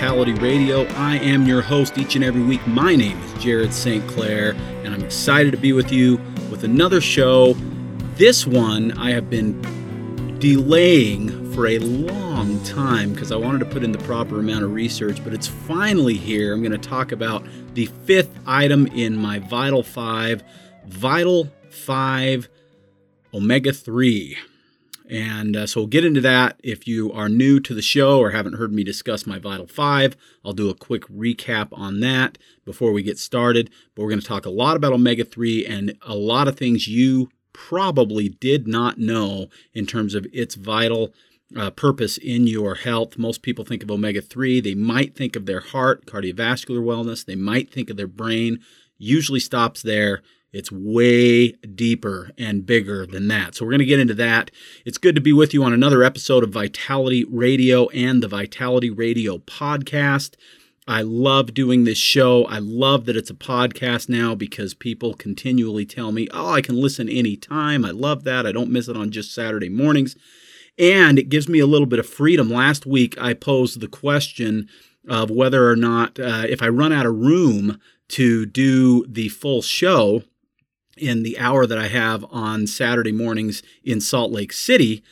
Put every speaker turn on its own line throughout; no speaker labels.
Vitality Radio. I am your host each and every week. My name is Jared St. Clair, and I'm excited to be with you with another show. This one I have been delaying for a long time because I wanted to put in the proper amount of research, but it's finally here. I'm going to talk about the fifth item in my Vital 5, Vital 5 Omega 3. And uh, so we'll get into that. If you are new to the show or haven't heard me discuss my Vital 5, I'll do a quick recap on that before we get started. But we're going to talk a lot about omega 3 and a lot of things you probably did not know in terms of its vital uh, purpose in your health. Most people think of omega 3, they might think of their heart, cardiovascular wellness, they might think of their brain. Usually stops there it's way deeper and bigger than that. So, we're going to get into that. It's good to be with you on another episode of Vitality Radio and the Vitality Radio podcast. I love doing this show. I love that it's a podcast now because people continually tell me, oh, I can listen anytime. I love that. I don't miss it on just Saturday mornings. And it gives me a little bit of freedom. Last week, I posed the question of whether or not, uh, if I run out of room to do the full show, in the hour that I have on Saturday mornings in Salt Lake City,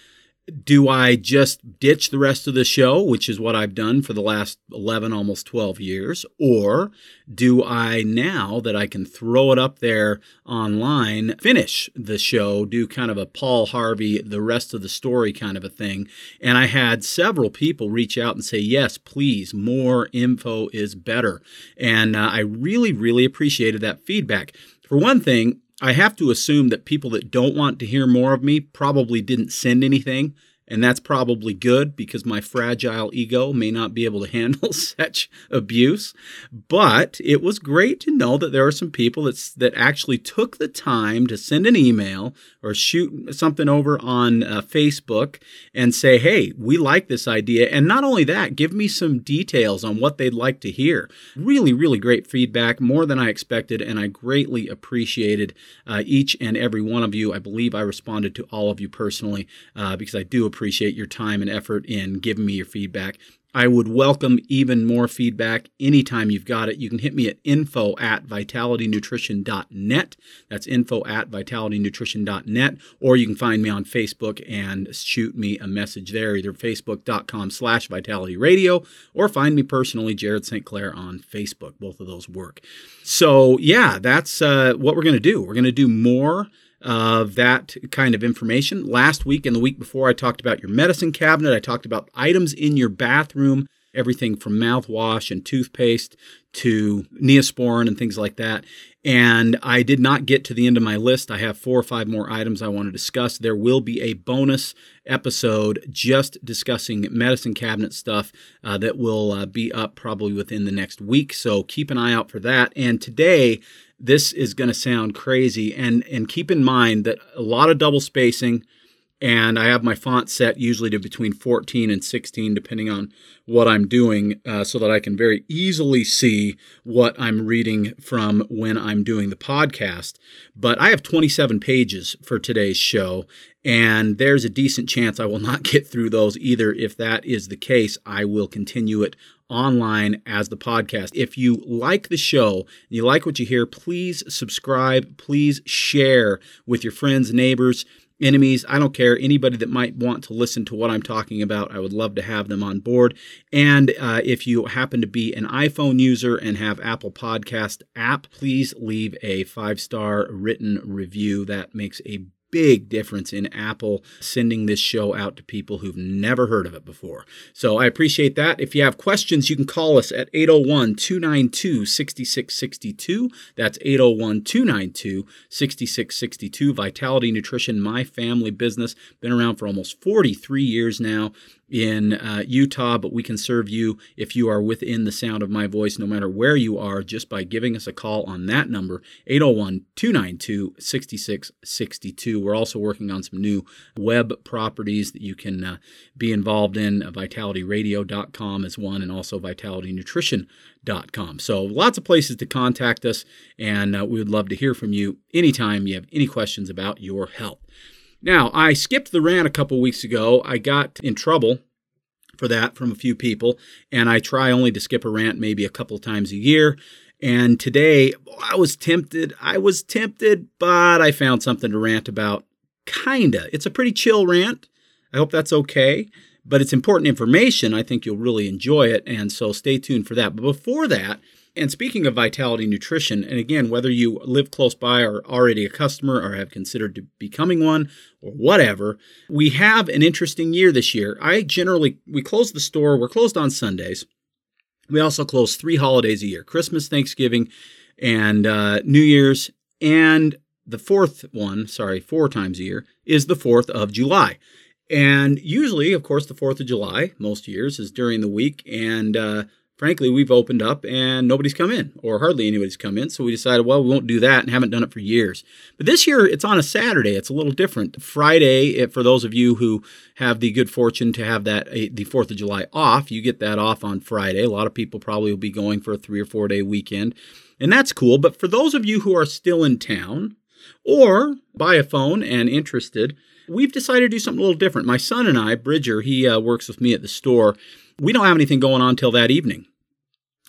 do I just ditch the rest of the show, which is what I've done for the last 11, almost 12 years? Or do I, now that I can throw it up there online, finish the show, do kind of a Paul Harvey, the rest of the story kind of a thing? And I had several people reach out and say, yes, please, more info is better. And uh, I really, really appreciated that feedback. For one thing, I have to assume that people that don't want to hear more of me probably didn't send anything and that's probably good because my fragile ego may not be able to handle such abuse. But it was great to know that there are some people that, that actually took the time to send an email or shoot something over on uh, Facebook and say, hey, we like this idea. And not only that, give me some details on what they'd like to hear. Really, really great feedback, more than I expected. And I greatly appreciated uh, each and every one of you. I believe I responded to all of you personally uh, because I do appreciate appreciate your time and effort in giving me your feedback. I would welcome even more feedback anytime you've got it. You can hit me at info at vitalitynutrition.net. That's info at vitalitynutrition.net. Or you can find me on Facebook and shoot me a message there, either facebook.com slash vitalityradio or find me personally, Jared St. Clair, on Facebook. Both of those work. So, yeah, that's uh, what we're going to do. We're going to do more of that kind of information. Last week and the week before, I talked about your medicine cabinet. I talked about items in your bathroom, everything from mouthwash and toothpaste to neosporin and things like that. And I did not get to the end of my list. I have four or five more items I want to discuss. There will be a bonus episode just discussing medicine cabinet stuff uh, that will uh, be up probably within the next week. So keep an eye out for that. And today, this is going to sound crazy. And and keep in mind that a lot of double spacing and I have my font set usually to between 14 and 16 depending on what I'm doing uh, so that I can very easily see what I'm reading from when I'm doing the podcast. But I have 27 pages for today's show and there's a decent chance I will not get through those either. If that is the case, I will continue it online as the podcast. If you like the show and you like what you hear, please subscribe, please share with your friends, neighbors, enemies. I don't care. Anybody that might want to listen to what I'm talking about, I would love to have them on board. And uh, if you happen to be an iPhone user and have Apple Podcast app, please leave a five star written review. That makes a big difference in Apple sending this show out to people who've never heard of it before. So I appreciate that. If you have questions, you can call us at 801 292 6662. That's 801 292 6662. Vitality Nutrition, my family business, been around for almost 43 years now. In uh, Utah, but we can serve you if you are within the sound of my voice, no matter where you are, just by giving us a call on that number, 801 292 6662. We're also working on some new web properties that you can uh, be involved in. Uh, vitalityradio.com is one, and also vitalitynutrition.com. So lots of places to contact us, and uh, we would love to hear from you anytime you have any questions about your health. Now, I skipped the rant a couple weeks ago. I got in trouble for that from a few people, and I try only to skip a rant maybe a couple times a year. And today, I was tempted. I was tempted, but I found something to rant about. Kinda. It's a pretty chill rant. I hope that's okay. But it's important information. I think you'll really enjoy it. And so stay tuned for that. But before that, and speaking of Vitality Nutrition, and again, whether you live close by or already a customer or have considered becoming one or whatever, we have an interesting year this year. I generally, we close the store, we're closed on Sundays. We also close three holidays a year Christmas, Thanksgiving, and uh, New Year's. And the fourth one, sorry, four times a year, is the 4th of July. And usually, of course, the 4th of July, most years, is during the week. And uh, frankly, we've opened up and nobody's come in, or hardly anybody's come in. So we decided, well, we won't do that and haven't done it for years. But this year, it's on a Saturday. It's a little different. Friday, for those of you who have the good fortune to have that eh, the Fourth of July off, you get that off on Friday. A lot of people probably will be going for a three or four day weekend, and that's cool. But for those of you who are still in town or by a phone and interested, we've decided to do something a little different. My son and I, Bridger, he uh, works with me at the store we don't have anything going on till that evening.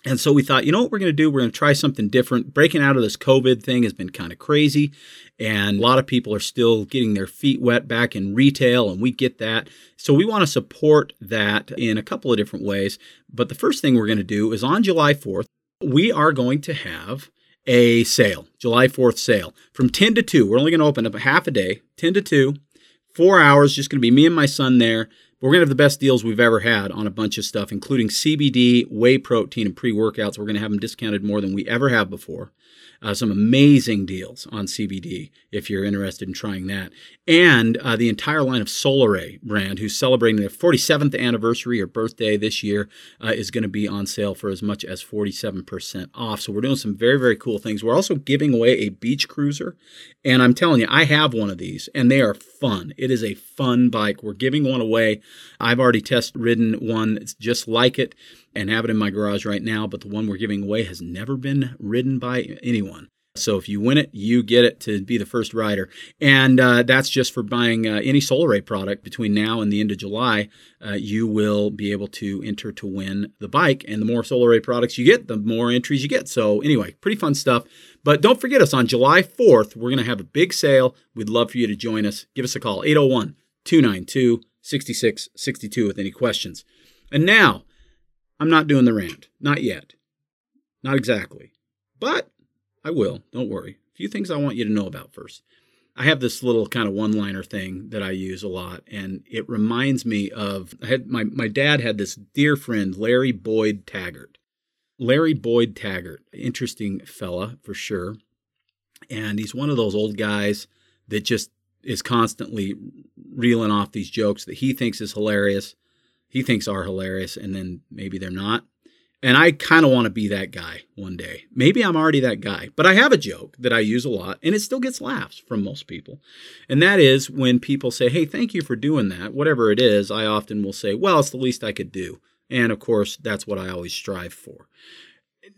And so we thought, you know what we're going to do? We're going to try something different. Breaking out of this COVID thing has been kind of crazy. And a lot of people are still getting their feet wet back in retail, and we get that. So we want to support that in a couple of different ways. But the first thing we're going to do is on July 4th, we are going to have a sale, July 4th sale from 10 to 2. We're only going to open up a half a day, 10 to 2, four hours, just going to be me and my son there we're going to have the best deals we've ever had on a bunch of stuff, including CBD, whey protein, and pre workouts. We're going to have them discounted more than we ever have before. Uh, some amazing deals on CBD if you're interested in trying that. And uh, the entire line of Solaray brand, who's celebrating their 47th anniversary or birthday this year, uh, is going to be on sale for as much as 47% off. So we're doing some very, very cool things. We're also giving away a beach cruiser. And I'm telling you, I have one of these and they are fun. It is a fun bike. We're giving one away. I've already test ridden one. It's just like it and have it in my garage right now, but the one we're giving away has never been ridden by anyone. So if you win it, you get it to be the first rider. And uh, that's just for buying uh, any Solaray product between now and the end of July. Uh, you will be able to enter to win the bike. And the more Solaray products you get, the more entries you get. So anyway, pretty fun stuff. But don't forget us on July 4th, we're going to have a big sale. We'd love for you to join us. Give us a call, 801 292 6662 with any questions. And now, I'm not doing the rant. Not yet. Not exactly. But I will. Don't worry. A few things I want you to know about first. I have this little kind of one liner thing that I use a lot, and it reminds me of I had my, my dad had this dear friend, Larry Boyd Taggart. Larry Boyd Taggart, interesting fella for sure. And he's one of those old guys that just is constantly reeling off these jokes that he thinks is hilarious he thinks are hilarious and then maybe they're not. And I kind of want to be that guy one day. Maybe I'm already that guy, but I have a joke that I use a lot and it still gets laughs from most people. And that is when people say, Hey, thank you for doing that. Whatever it is, I often will say, Well, it's the least I could do. And of course, that's what I always strive for.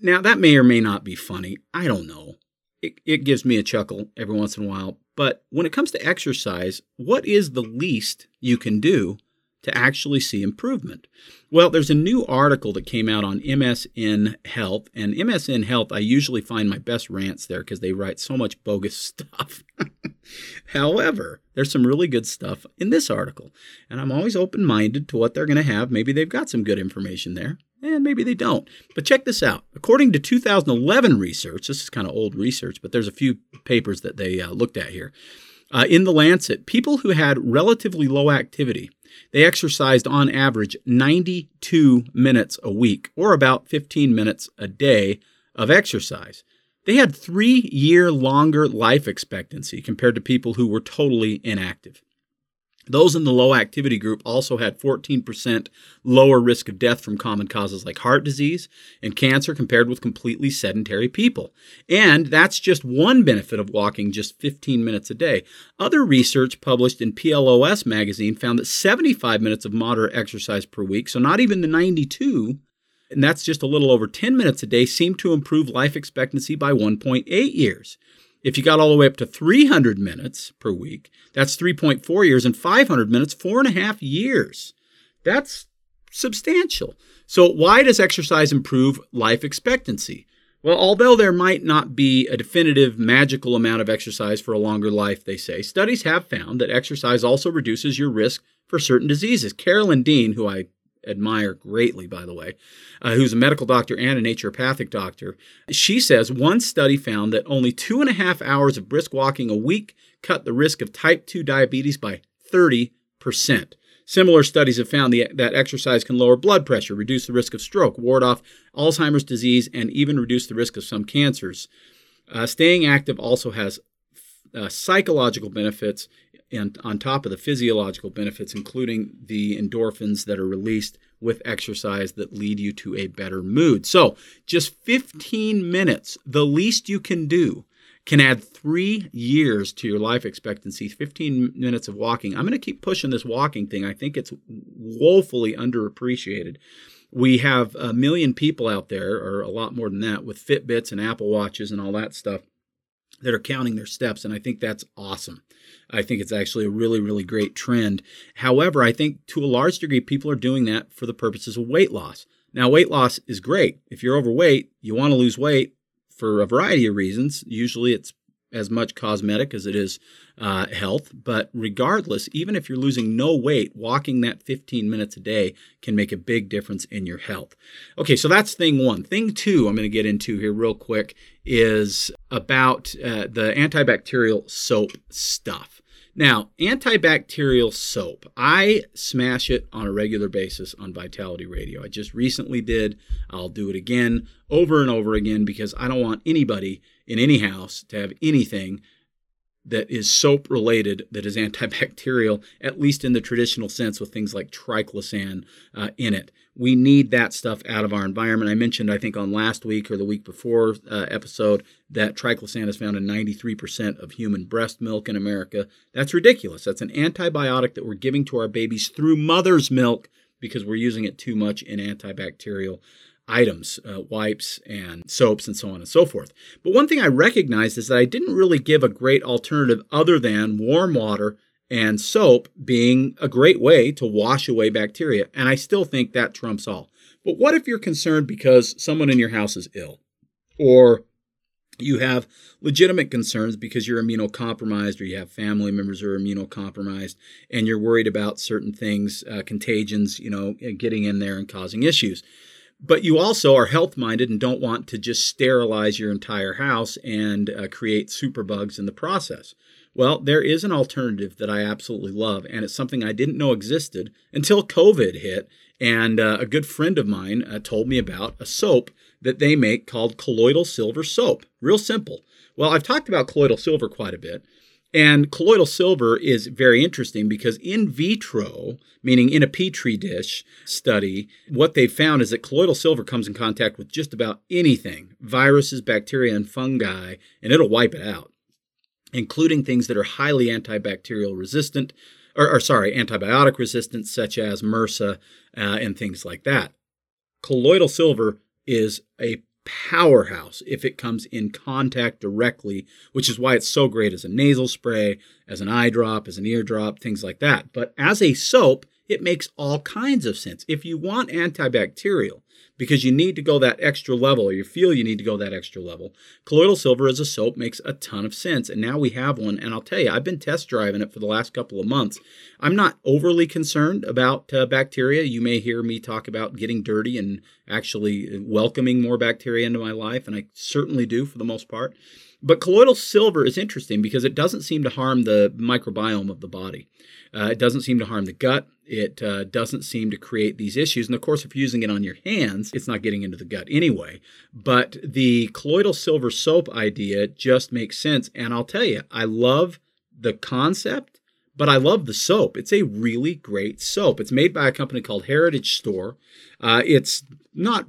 Now, that may or may not be funny. I don't know. It, it gives me a chuckle every once in a while. But when it comes to exercise, what is the least you can do to actually see improvement? Well, there's a new article that came out on MSN Health, and MSN Health, I usually find my best rants there because they write so much bogus stuff. However, there's some really good stuff in this article, and I'm always open minded to what they're going to have. Maybe they've got some good information there, and maybe they don't. But check this out. According to 2011 research, this is kind of old research, but there's a few papers that they uh, looked at here. Uh, in the Lancet, people who had relatively low activity they exercised on average 92 minutes a week, or about 15 minutes a day of exercise. They had three year longer life expectancy compared to people who were totally inactive. Those in the low activity group also had 14% lower risk of death from common causes like heart disease and cancer compared with completely sedentary people. And that's just one benefit of walking just 15 minutes a day. Other research published in PLOS magazine found that 75 minutes of moderate exercise per week, so not even the 92, and that's just a little over 10 minutes a day, seemed to improve life expectancy by 1.8 years. If you got all the way up to 300 minutes per week, that's 3.4 years, and 500 minutes, four and a half years. That's substantial. So, why does exercise improve life expectancy? Well, although there might not be a definitive magical amount of exercise for a longer life, they say, studies have found that exercise also reduces your risk for certain diseases. Carolyn Dean, who I admire greatly, by the way, uh, who's a medical doctor and a naturopathic doctor. She says one study found that only two and a half hours of brisk walking a week cut the risk of type 2 diabetes by 30%. Similar studies have found the, that exercise can lower blood pressure, reduce the risk of stroke, ward off Alzheimer's disease, and even reduce the risk of some cancers. Uh, staying active also has uh, psychological benefits and on top of the physiological benefits, including the endorphins that are released with exercise that lead you to a better mood. So, just 15 minutes, the least you can do, can add three years to your life expectancy. 15 minutes of walking. I'm going to keep pushing this walking thing. I think it's woefully underappreciated. We have a million people out there, or a lot more than that, with Fitbits and Apple Watches and all that stuff that are counting their steps. And I think that's awesome. I think it's actually a really, really great trend. However, I think to a large degree, people are doing that for the purposes of weight loss. Now, weight loss is great. If you're overweight, you want to lose weight for a variety of reasons. Usually it's as much cosmetic as it is uh, health. But regardless, even if you're losing no weight, walking that 15 minutes a day can make a big difference in your health. Okay, so that's thing one. Thing two, I'm going to get into here real quick, is about uh, the antibacterial soap stuff. Now, antibacterial soap, I smash it on a regular basis on Vitality Radio. I just recently did. I'll do it again over and over again because I don't want anybody in any house to have anything that is soap related that is antibacterial, at least in the traditional sense with things like triclosan uh, in it. We need that stuff out of our environment. I mentioned, I think, on last week or the week before uh, episode that triclosan is found in 93% of human breast milk in America. That's ridiculous. That's an antibiotic that we're giving to our babies through mother's milk because we're using it too much in antibacterial items, uh, wipes and soaps and so on and so forth. But one thing I recognized is that I didn't really give a great alternative other than warm water and soap being a great way to wash away bacteria. And I still think that trumps all. But what if you're concerned because someone in your house is ill? Or you have legitimate concerns because you're immunocompromised or you have family members who are immunocompromised and you're worried about certain things, uh, contagions, you know, getting in there and causing issues but you also are health minded and don't want to just sterilize your entire house and uh, create superbugs in the process. Well, there is an alternative that I absolutely love, and it's something I didn't know existed until COVID hit. And uh, a good friend of mine uh, told me about a soap that they make called colloidal silver soap. Real simple. Well, I've talked about colloidal silver quite a bit, and colloidal silver is very interesting because in vitro, meaning in a petri dish study, what they found is that colloidal silver comes in contact with just about anything viruses, bacteria, and fungi, and it'll wipe it out, including things that are highly antibacterial resistant, or, or sorry, antibiotic resistant, such as MRSA uh, and things like that. Colloidal silver is a powerhouse if it comes in contact directly, which is why it's so great as a nasal spray, as an eye drop, as an ear drop, things like that. But as a soap, it makes all kinds of sense. If you want antibacterial, because you need to go that extra level or you feel you need to go that extra level. Colloidal silver as a soap makes a ton of sense. And now we have one. And I'll tell you, I've been test driving it for the last couple of months. I'm not overly concerned about uh, bacteria. You may hear me talk about getting dirty and actually welcoming more bacteria into my life. And I certainly do for the most part. But colloidal silver is interesting because it doesn't seem to harm the microbiome of the body. Uh, it doesn't seem to harm the gut. It uh, doesn't seem to create these issues. And of course, if you're using it on your hands, it's not getting into the gut anyway. But the colloidal silver soap idea just makes sense. And I'll tell you, I love the concept, but I love the soap. It's a really great soap. It's made by a company called Heritage Store. Uh, it's not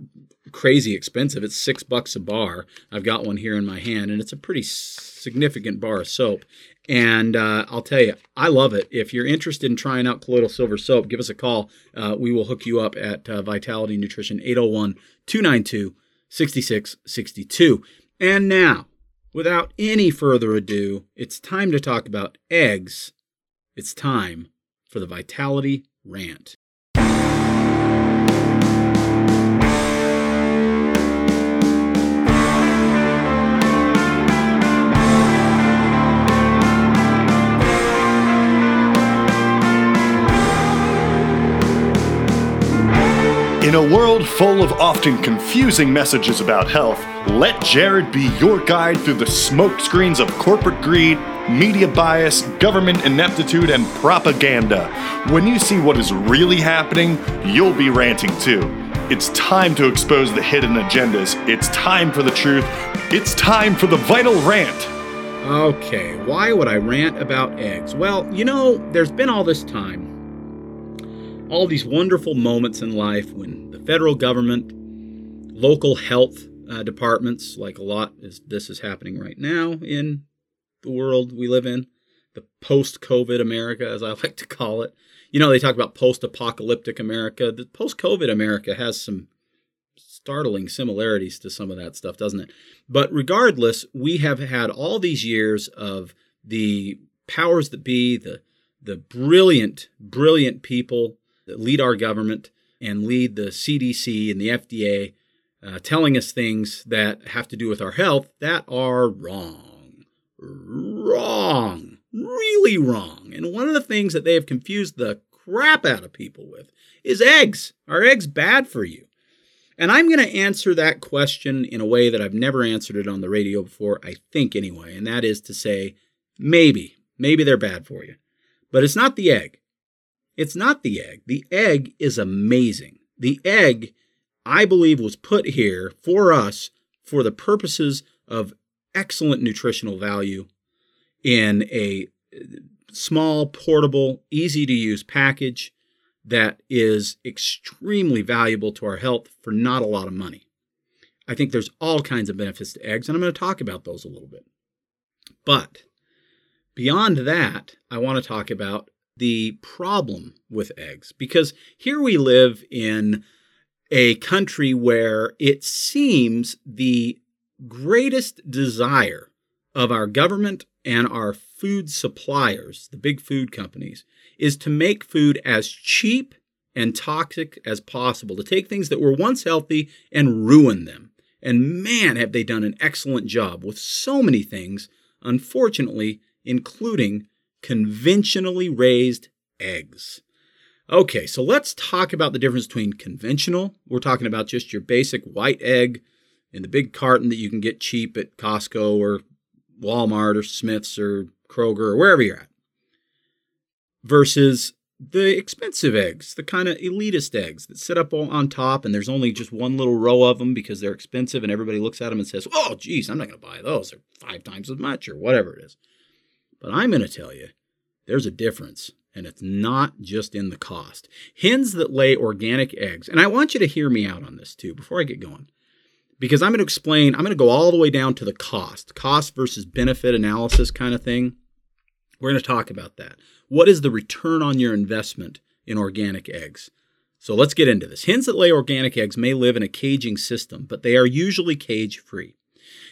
crazy expensive. It's six bucks a bar. I've got one here in my hand, and it's a pretty significant bar of soap. And uh, I'll tell you, I love it. If you're interested in trying out Colloidal Silver Soap, give us a call. Uh, we will hook you up at uh, Vitality Nutrition 801 292 6662. And now, without any further ado, it's time to talk about eggs. It's time for the Vitality Rant.
In a world full of often confusing messages about health, let Jared be your guide through the smokescreens of corporate greed, media bias, government ineptitude, and propaganda. When you see what is really happening, you'll be ranting too. It's time to expose the hidden agendas. It's time for the truth. It's time for the vital rant.
Okay, why would I rant about eggs? Well, you know, there's been all this time all these wonderful moments in life when the federal government, local health uh, departments, like a lot as this is happening right now in the world we live in, the post COVID America, as I like to call it. You know, they talk about post apocalyptic America. The post COVID America has some startling similarities to some of that stuff, doesn't it? But regardless, we have had all these years of the powers that be, the the brilliant, brilliant people lead our government and lead the CDC and the FDA, uh, telling us things that have to do with our health that are wrong. Wrong. Really wrong. And one of the things that they have confused the crap out of people with is eggs. Are eggs bad for you? And I'm going to answer that question in a way that I've never answered it on the radio before, I think anyway, and that is to say, maybe, maybe they're bad for you. But it's not the egg. It's not the egg. The egg is amazing. The egg, I believe, was put here for us for the purposes of excellent nutritional value in a small, portable, easy to use package that is extremely valuable to our health for not a lot of money. I think there's all kinds of benefits to eggs, and I'm going to talk about those a little bit. But beyond that, I want to talk about the problem with eggs because here we live in a country where it seems the greatest desire of our government and our food suppliers, the big food companies, is to make food as cheap and toxic as possible, to take things that were once healthy and ruin them. And man, have they done an excellent job with so many things, unfortunately, including conventionally raised eggs. Okay, so let's talk about the difference between conventional. We're talking about just your basic white egg in the big carton that you can get cheap at Costco or Walmart or Smith's or Kroger or wherever you're at, versus the expensive eggs, the kind of elitist eggs that sit up on top and there's only just one little row of them because they're expensive and everybody looks at them and says, oh, geez, I'm not going to buy those. They're five times as much or whatever it is. But I'm going to tell you, there's a difference, and it's not just in the cost. Hens that lay organic eggs, and I want you to hear me out on this too before I get going, because I'm going to explain, I'm going to go all the way down to the cost, cost versus benefit analysis kind of thing. We're going to talk about that. What is the return on your investment in organic eggs? So let's get into this. Hens that lay organic eggs may live in a caging system, but they are usually cage free.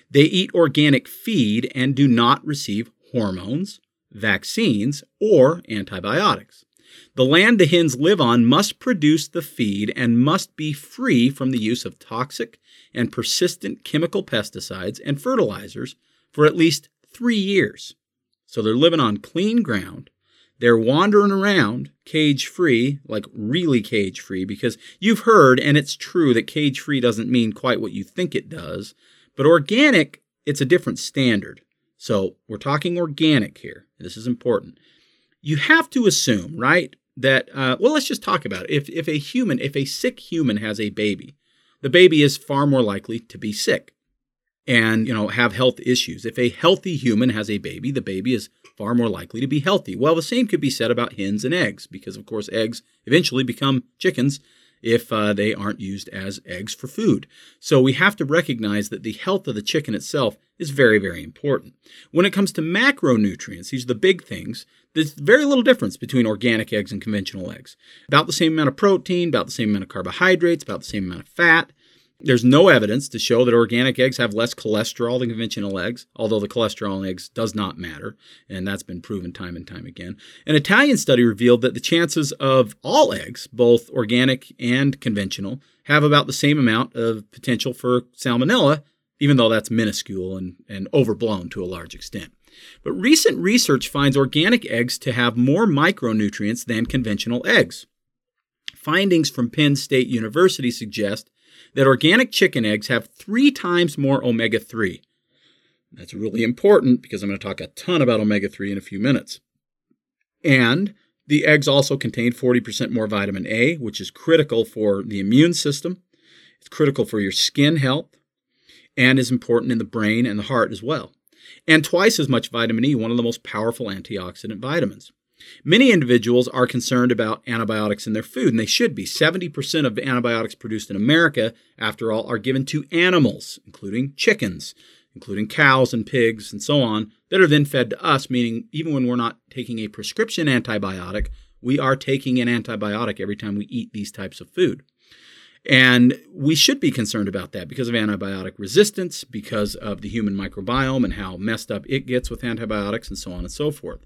They eat organic feed and do not receive hormones, vaccines, or antibiotics. The land the hens live on must produce the feed and must be free from the use of toxic and persistent chemical pesticides and fertilizers for at least three years. So they're living on clean ground. They're wandering around cage free, like really cage free, because you've heard, and it's true, that cage free doesn't mean quite what you think it does. But organic, it's a different standard. So we're talking organic here. This is important. You have to assume, right, that, uh, well, let's just talk about it. If, if a human, if a sick human has a baby, the baby is far more likely to be sick. and you know have health issues. If a healthy human has a baby, the baby is far more likely to be healthy. Well, the same could be said about hens and eggs because of course eggs eventually become chickens if uh, they aren't used as eggs for food. So we have to recognize that the health of the chicken itself is very, very important. When it comes to macronutrients, these are the big things. There's very little difference between organic eggs and conventional eggs. About the same amount of protein, about the same amount of carbohydrates, about the same amount of fat. There's no evidence to show that organic eggs have less cholesterol than conventional eggs, although the cholesterol in eggs does not matter, and that's been proven time and time again. An Italian study revealed that the chances of all eggs, both organic and conventional, have about the same amount of potential for salmonella, even though that's minuscule and, and overblown to a large extent. But recent research finds organic eggs to have more micronutrients than conventional eggs. Findings from Penn State University suggest that organic chicken eggs have three times more omega 3. That's really important because I'm going to talk a ton about omega 3 in a few minutes. And the eggs also contain 40% more vitamin A, which is critical for the immune system. It's critical for your skin health and is important in the brain and the heart as well. And twice as much vitamin E, one of the most powerful antioxidant vitamins. Many individuals are concerned about antibiotics in their food, and they should be. 70% of antibiotics produced in America, after all, are given to animals, including chickens, including cows and pigs and so on, that are then fed to us, meaning even when we're not taking a prescription antibiotic, we are taking an antibiotic every time we eat these types of food. And we should be concerned about that because of antibiotic resistance, because of the human microbiome and how messed up it gets with antibiotics, and so on and so forth.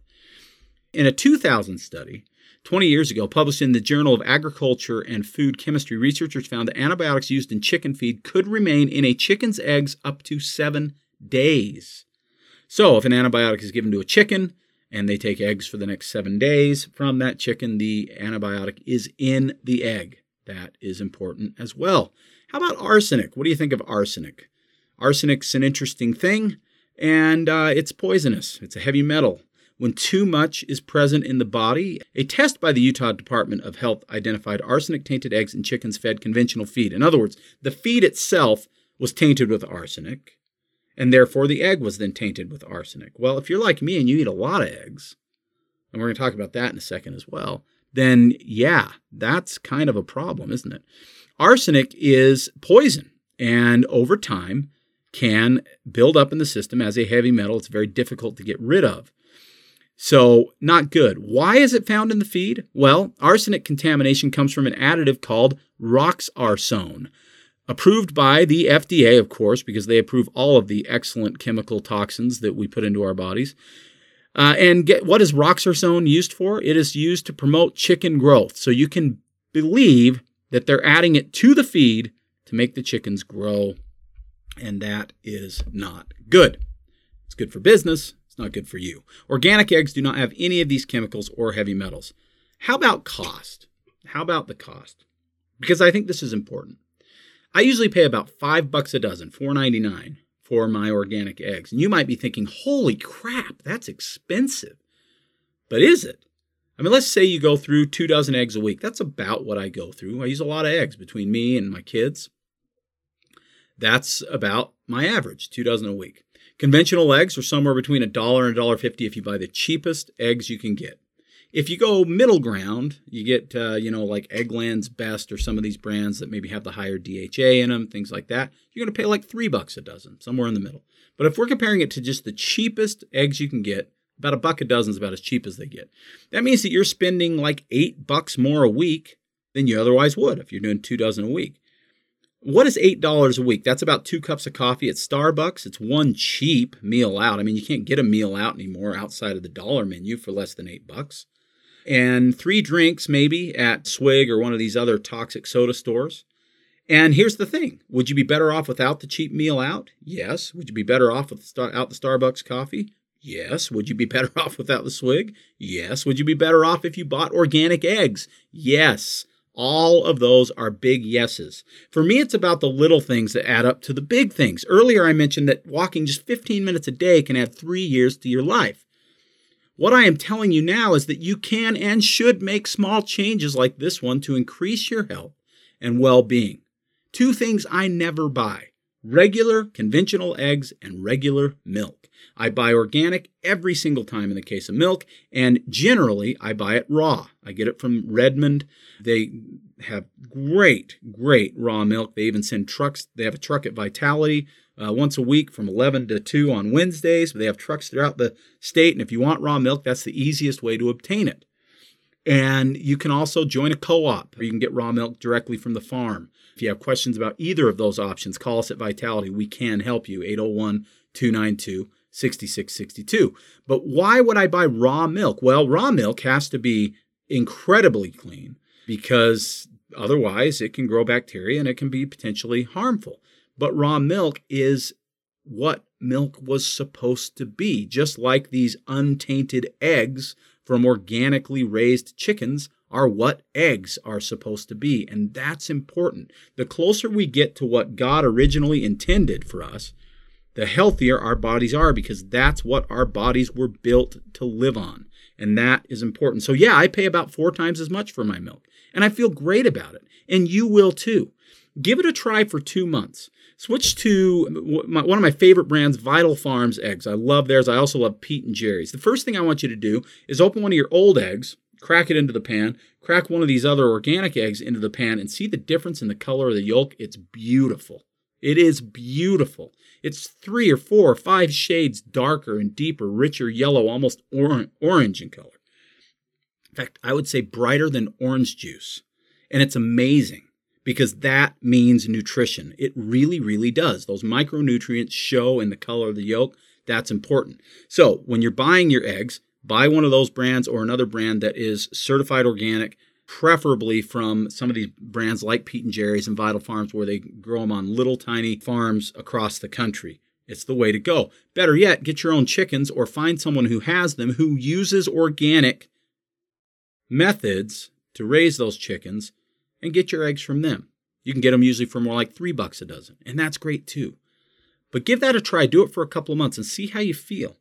In a 2000 study, 20 years ago, published in the Journal of Agriculture and Food Chemistry, researchers found that antibiotics used in chicken feed could remain in a chicken's eggs up to seven days. So, if an antibiotic is given to a chicken and they take eggs for the next seven days from that chicken, the antibiotic is in the egg. That is important as well. How about arsenic? What do you think of arsenic? Arsenic's an interesting thing, and uh, it's poisonous. It's a heavy metal when too much is present in the body. A test by the Utah Department of Health identified arsenic tainted eggs in chickens fed conventional feed. In other words, the feed itself was tainted with arsenic, and therefore the egg was then tainted with arsenic. Well, if you're like me and you eat a lot of eggs, and we're going to talk about that in a second as well, then yeah, that's kind of a problem, isn't it? Arsenic is poison, and over time can build up in the system as a heavy metal. It's very difficult to get rid of. So, not good. Why is it found in the feed? Well, arsenic contamination comes from an additive called roxarsone, approved by the FDA, of course, because they approve all of the excellent chemical toxins that we put into our bodies. Uh, and get, what is roxarsone used for? It is used to promote chicken growth. So you can believe that they're adding it to the feed to make the chickens grow. And that is not good. It's good for business, it's not good for you. Organic eggs do not have any of these chemicals or heavy metals. How about cost? How about the cost? Because I think this is important. I usually pay about five bucks a dozen, $4.99, for my organic eggs. And you might be thinking, holy crap, that's expensive. But is it? I mean, let's say you go through two dozen eggs a week. That's about what I go through. I use a lot of eggs between me and my kids. That's about my average, two dozen a week. Conventional eggs are somewhere between a dollar and a dollar fifty if you buy the cheapest eggs you can get. If you go middle ground, you get uh, you know like Eggland's Best or some of these brands that maybe have the higher DHA in them, things like that. You're going to pay like three bucks a dozen, somewhere in the middle. But if we're comparing it to just the cheapest eggs you can get, about a buck a dozen is about as cheap as they get. That means that you're spending like eight bucks more a week than you otherwise would if you're doing two dozen a week. What is $8 a week? That's about two cups of coffee at Starbucks. It's one cheap meal out. I mean, you can't get a meal out anymore outside of the dollar menu for less than eight bucks. And three drinks maybe at Swig or one of these other toxic soda stores. And here's the thing would you be better off without the cheap meal out? Yes. Would you be better off without the Starbucks coffee? Yes. Would you be better off without the swig? Yes. Would you be better off if you bought organic eggs? Yes. All of those are big yeses. For me, it's about the little things that add up to the big things. Earlier, I mentioned that walking just 15 minutes a day can add three years to your life. What I am telling you now is that you can and should make small changes like this one to increase your health and well being. Two things I never buy regular conventional eggs and regular milk. I buy organic every single time in the case of milk, and generally I buy it raw. I get it from Redmond. They have great, great raw milk. They even send trucks. They have a truck at Vitality uh, once a week from 11 to 2 on Wednesdays. But they have trucks throughout the state, and if you want raw milk, that's the easiest way to obtain it. And you can also join a co op, or you can get raw milk directly from the farm. If you have questions about either of those options, call us at Vitality. We can help you. 801 292 6662. But why would I buy raw milk? Well, raw milk has to be incredibly clean because otherwise it can grow bacteria and it can be potentially harmful. But raw milk is what milk was supposed to be, just like these untainted eggs from organically raised chickens are what eggs are supposed to be. And that's important. The closer we get to what God originally intended for us, the healthier our bodies are because that's what our bodies were built to live on. And that is important. So, yeah, I pay about four times as much for my milk, and I feel great about it. And you will too. Give it a try for two months. Switch to one of my favorite brands, Vital Farms eggs. I love theirs. I also love Pete and Jerry's. The first thing I want you to do is open one of your old eggs, crack it into the pan, crack one of these other organic eggs into the pan, and see the difference in the color of the yolk. It's beautiful. It is beautiful. It's three or four or five shades darker and deeper, richer yellow, almost or- orange in color. In fact, I would say brighter than orange juice. And it's amazing because that means nutrition. It really, really does. Those micronutrients show in the color of the yolk. That's important. So when you're buying your eggs, buy one of those brands or another brand that is certified organic, preferably from some of these brands like Pete and Jerry's and Vital Farms, where they grow them on little tiny farms across the country. It's the way to go. Better yet, get your own chickens or find someone who has them who uses organic methods to raise those chickens and get your eggs from them. You can get them usually for more like three bucks a dozen, and that's great too. But give that a try. Do it for a couple of months and see how you feel.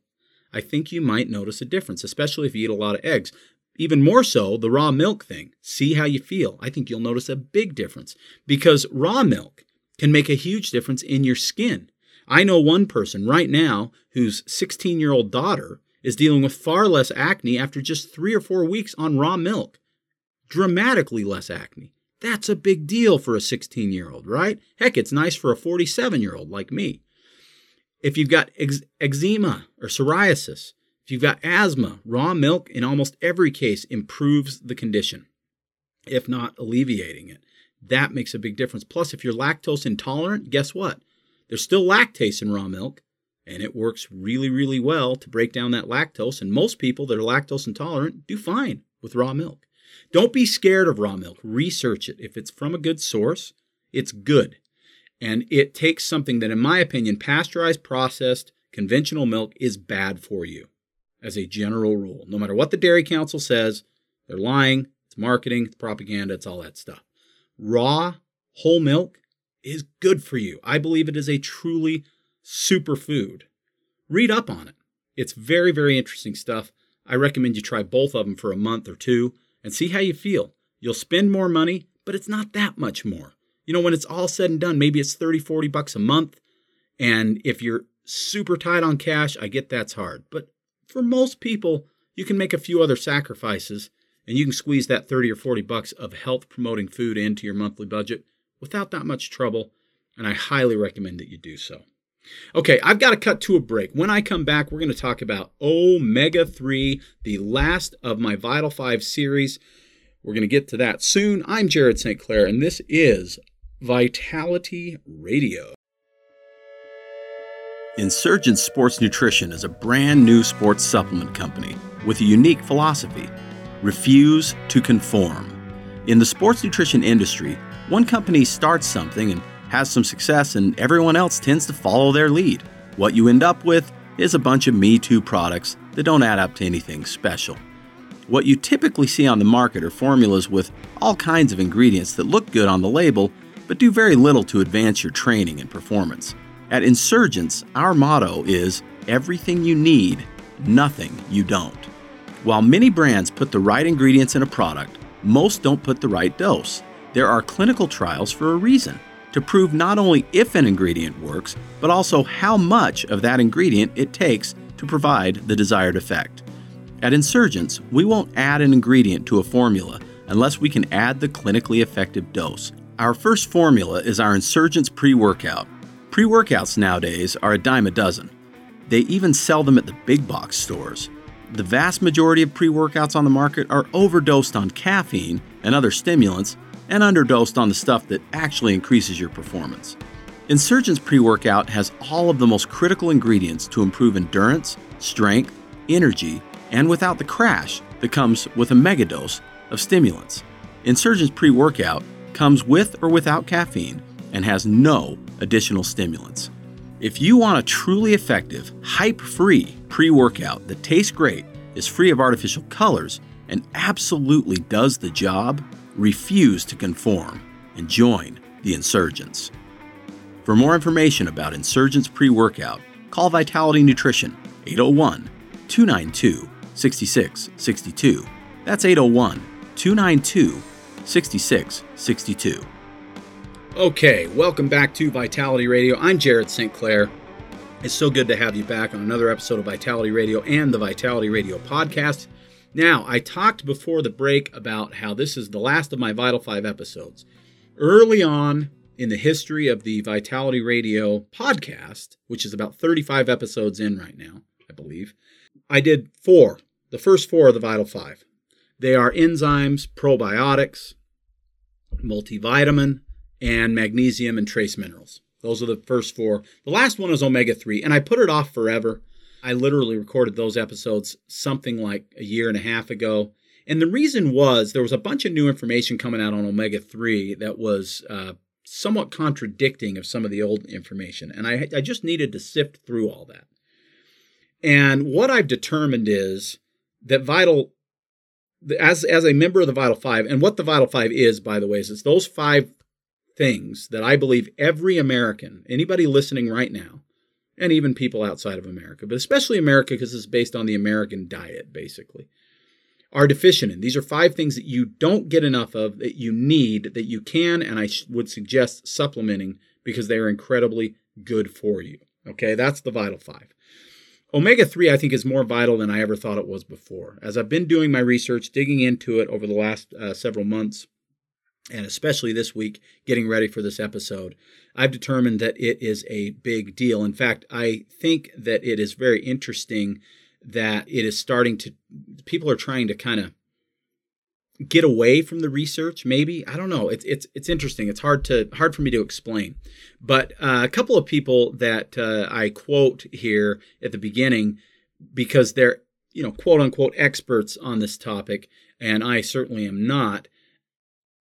I think you might notice a difference, especially if you eat a lot of eggs. Even more so, the raw milk thing. See how you feel. I think you'll notice a big difference because raw milk can make a huge difference in your skin. I know one person right now whose 16 year old daughter is dealing with far less acne after just three or four weeks on raw milk. Dramatically less acne. That's a big deal for a 16 year old, right? Heck, it's nice for a 47 year old like me. If you've got ex- eczema or psoriasis, if you've got asthma, raw milk in almost every case improves the condition, if not alleviating it. That makes a big difference. Plus, if you're lactose intolerant, guess what? There's still lactase in raw milk, and it works really, really well to break down that lactose. And most people that are lactose intolerant do fine with raw milk. Don't be scared of raw milk. Research it. If it's from a good source, it's good. And it takes something that, in my opinion, pasteurized, processed, conventional milk is bad for you as a general rule. No matter what the Dairy Council says, they're lying, it's marketing, it's propaganda, it's all that stuff. Raw, whole milk is good for you. I believe it is a truly superfood. Read up on it. It's very, very interesting stuff. I recommend you try both of them for a month or two and see how you feel. You'll spend more money, but it's not that much more. You know, when it's all said and done, maybe it's 30, 40 bucks a month. And if you're super tight on cash, I get that's hard. But for most people, you can make a few other sacrifices and you can squeeze that 30 or 40 bucks of health promoting food into your monthly budget without that much trouble. And I highly recommend that you do so. Okay, I've got to cut to a break. When I come back, we're going to talk about Omega 3, the last of my Vital 5 series. We're going to get to that soon. I'm Jared St. Clair, and this is Vitality Radio. Insurgent Sports Nutrition is a brand new sports supplement company with a unique philosophy refuse to conform. In the sports nutrition industry, one company starts something and has some success, and everyone else tends to follow their lead. What you end up with is a bunch of Me Too products that don't add up to anything special. What you typically see on the market are formulas with all kinds of ingredients that look good on the label, but do very little to advance your training and performance. At Insurgents, our motto is everything you need, nothing you don't. While many brands put the right ingredients in a product, most don't put the right dose. There are clinical trials for a reason to prove not only if an ingredient works, but also how much of that ingredient it takes to provide the desired effect. At Insurgents, we won't add an ingredient to a formula unless we can add the clinically effective dose. Our first formula is our Insurgents pre workout. Pre workouts nowadays are a dime a dozen. They even sell them at the big box stores. The vast majority of pre workouts on the market are overdosed on caffeine and other stimulants and underdosed on the stuff that actually increases your performance. Insurgence pre workout has all of the most critical ingredients to improve endurance, strength, energy, and without the crash that comes with a megadose of stimulants. Insurgence pre workout comes with or without caffeine and has no additional stimulants. If you want a truly effective, hype free pre workout that tastes great, is free of artificial colors, and absolutely does the job, refuse to conform and join the insurgents. For more information about Insurgence pre workout, call Vitality Nutrition 801 292 6662. That's 801 292 6662. Okay, welcome back to Vitality Radio. I'm Jared St. Clair. It's so good to have you back on another episode of Vitality Radio and the Vitality Radio podcast. Now, I talked before the break about how this is the last of my Vital 5 episodes. Early on in the history of the Vitality Radio podcast, which is about 35 episodes in right now, I believe, I did four, the first four of the Vital 5. They are enzymes, probiotics, multivitamin, and magnesium and trace minerals. Those are the first four. The last one is omega 3, and I put it off forever I literally recorded those episodes something like a year and a half ago. And the reason was there was a bunch of new information coming out on omega 3 that was uh, somewhat contradicting of some of the old information. And I, I just needed to sift through all that. And what I've determined is that Vital, as, as a member of the Vital Five, and what the Vital Five is, by the way, is it's those five things that I believe every American, anybody listening right now, and even people outside of America, but especially America because it's based on the American diet, basically, are deficient in. These are five things that you don't get enough of, that you need, that you can, and I would suggest supplementing because they are incredibly good for you. Okay, that's the vital five. Omega 3, I think, is more vital than I ever thought it was before. As I've been doing my research, digging into it over the last uh, several months, and especially this week, getting ready for this episode, I've determined that it is a big deal. In fact, I think that it is very interesting that it is starting to, people are trying to kind of get away from the research maybe? I don't know. It's it's it's interesting. It's hard to hard for me to explain. But uh, a couple of people that uh, i quote here at the beginning because they're you know quote unquote experts on this topic and i certainly am not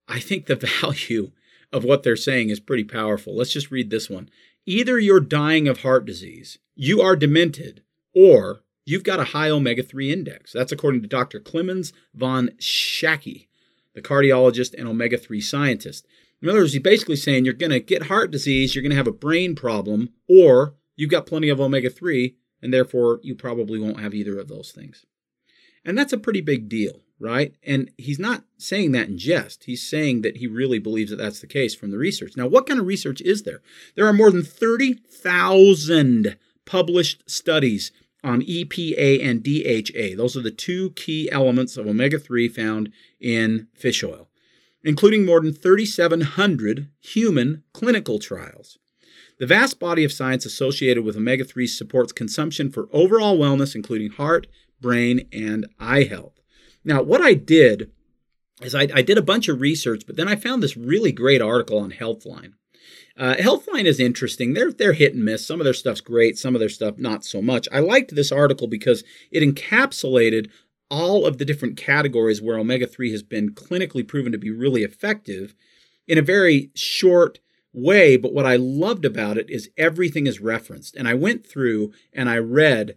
I think the value of what they're saying is pretty powerful. Let's just read this one. Either you're dying of heart disease, you are demented, or you've got a high omega 3 index. That's according to Dr. Clemens von Schacky, the cardiologist and omega 3 scientist. In other words, he's basically saying you're going to get heart disease, you're going to have a brain problem, or you've got plenty of omega 3, and therefore you probably won't have either of those things. And that's a pretty big deal right? And he's not saying that in jest. He's saying that he really believes that that's the case from the research. Now, what kind of research is there? There are more than 30,000 published studies on EPA and DHA. Those are the two key elements of omega 3 found in fish oil, including more than 3,700 human clinical trials. The vast body of science associated with omega 3 supports consumption for overall wellness, including heart, brain, and eye health. Now, what I did is I, I, did a bunch of research, but then I found this really great article on Healthline. Uh, Healthline is interesting. They're they're hit and miss. Some of their stuff's great, some of their stuff not so much. I liked this article because it encapsulated all of the different categories where omega three has been clinically proven to be really effective in a very short way. But what I loved about it is everything is referenced, and I went through and I read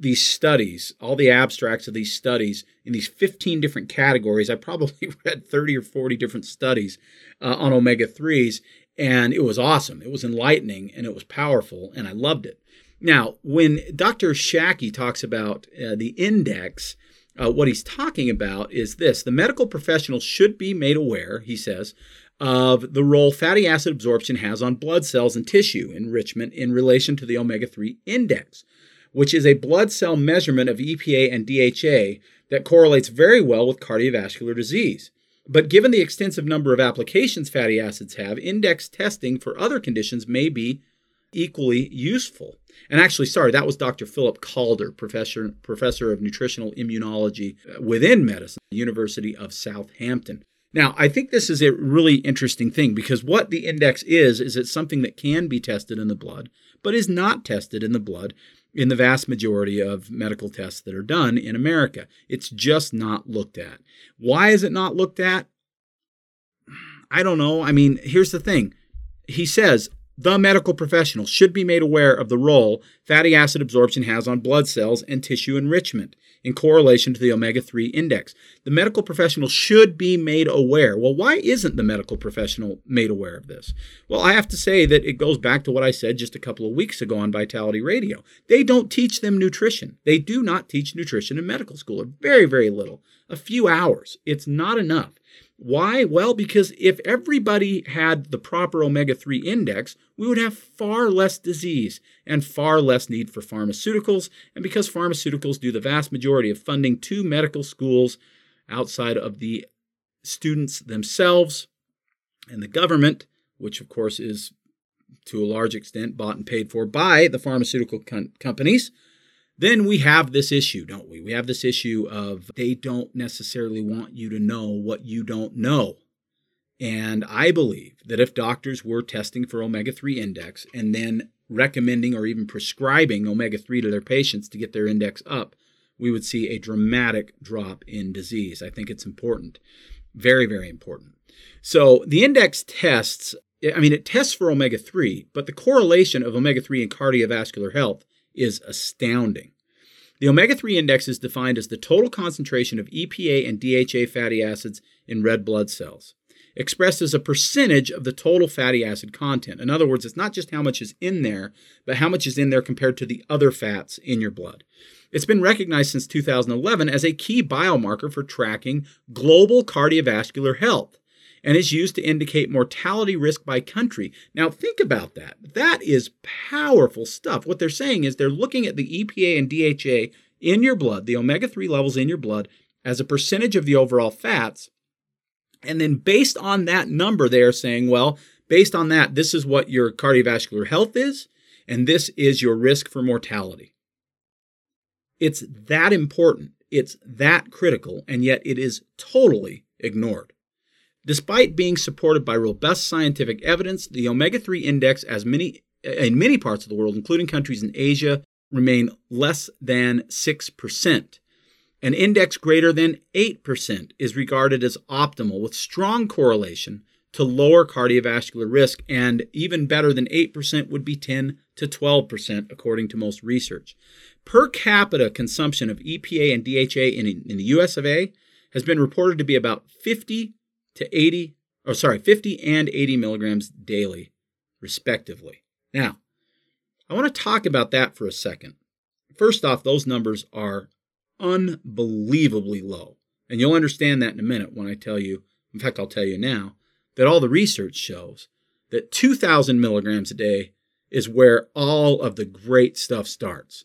these studies, all the abstracts of these studies in these 15 different categories. I probably read 30 or 40 different studies uh, on omega 3s, and it was awesome. It was enlightening and it was powerful, and I loved it. Now, when Dr. Schacky talks about uh, the index, uh, what he's talking about is this the medical professional should be made aware, he says, of the role fatty acid absorption has on blood cells and tissue enrichment in relation to the omega 3 index, which is a blood cell measurement of EPA and DHA that correlates very well with cardiovascular disease. But given the extensive number of applications fatty acids have, index testing for other conditions may be equally useful. And actually, sorry, that was Dr. Philip Calder, professor, professor of nutritional immunology uh, within medicine, University of Southampton. Now, I think this is a really interesting thing because what the index is, is it's something that can be tested in the blood, but is not tested in the blood in the vast majority of medical tests that are done in America. It's just not looked at. Why is it not looked at? I don't know. I mean, here's the thing. He says the medical professional should be made aware of the role fatty acid absorption has on blood cells and tissue enrichment in correlation to the omega 3 index. The medical professional should be made aware. Well, why isn't the medical professional made aware of this? Well, I have to say that it goes back to what I said just a couple of weeks ago on Vitality Radio. They don't teach them nutrition. They do not teach nutrition in medical school, or very, very little. A few hours. It's not enough. Why? Well, because if everybody had the proper omega 3 index, we would have far less disease and far less need for pharmaceuticals. And because pharmaceuticals do the vast majority of funding to medical schools outside of the students themselves and the government, which of course is to a large extent bought and paid for by the pharmaceutical com- companies, then we have this issue, don't we? We have this issue of they don't necessarily want you to know what you don't know. And I believe that if doctors were testing for omega 3 index and then recommending or even prescribing omega 3 to their patients to get their index up, we would see a dramatic drop in disease. I think it's important. Very, very important. So the index tests, I mean, it tests for omega 3, but the correlation of omega 3 and cardiovascular health is astounding. The omega 3 index is defined as the total concentration of EPA and DHA fatty acids in red blood cells, expressed as a percentage of the total fatty acid content. In other words, it's not just how much is in there, but how much is in there compared to the other fats in your blood. It's been recognized since 2011 as a key biomarker for tracking global cardiovascular health and is used to indicate mortality risk by country. Now, think about that. That is powerful stuff. What they're saying is they're looking at the EPA and DHA in your blood, the omega 3 levels in your blood, as a percentage of the overall fats. And then based on that number, they are saying, well, based on that, this is what your cardiovascular health is, and this is your risk for mortality. It's that important. It's that critical, and yet it is totally ignored. Despite being supported by robust scientific evidence, the omega 3 index as many in many parts of the world, including countries in Asia, remain less than 6%. An index greater than 8% is regarded as optimal with strong correlation to lower cardiovascular risk and even better than 8% would be 10 to 12% according to most research. Per capita consumption of EPA and DHA in, in the US of A has been reported to be about 50 to 80, or sorry, 50 and 80 milligrams daily, respectively. Now, I want to talk about that for a second. First off, those numbers are unbelievably low. And you'll understand that in a minute when I tell you, in fact, I'll tell you now, that all the research shows that 2,000 milligrams a day is where all of the great stuff starts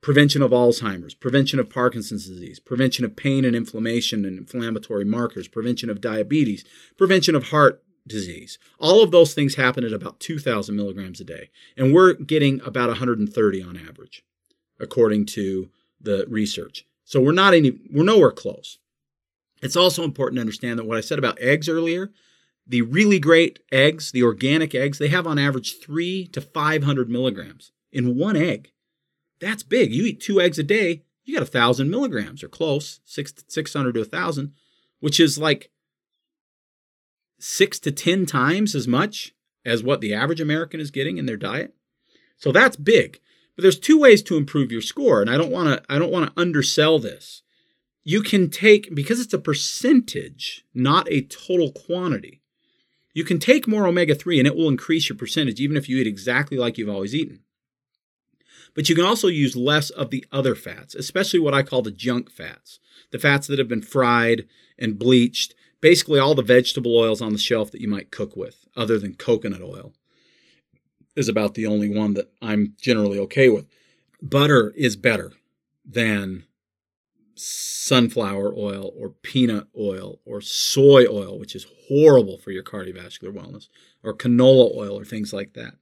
prevention of Alzheimer's, prevention of Parkinson's disease, prevention of pain and inflammation and inflammatory markers, prevention of diabetes, prevention of heart disease. All of those things happen at about 2,000 milligrams a day. And we're getting about 130 on average, according to the research. So we're not any, we're nowhere close. It's also important to understand that what I said about eggs earlier, the really great eggs, the organic eggs, they have on average three to 500 milligrams in one egg. That's big. You eat two eggs a day, you got a thousand milligrams or close, six six hundred to a thousand, which is like six to ten times as much as what the average American is getting in their diet. So that's big. But there's two ways to improve your score, and I don't want to I don't want to undersell this. You can take because it's a percentage, not a total quantity. You can take more omega 3 and it will increase your percentage even if you eat exactly like you've always eaten. But you can also use less of the other fats, especially what I call the junk fats, the fats that have been fried and bleached basically all the vegetable oils on the shelf that you might cook with, other than coconut oil, is about the only one that I'm generally okay with. Butter is better than sunflower oil or peanut oil or soy oil, which is horrible for your cardiovascular wellness, or canola oil or things like that.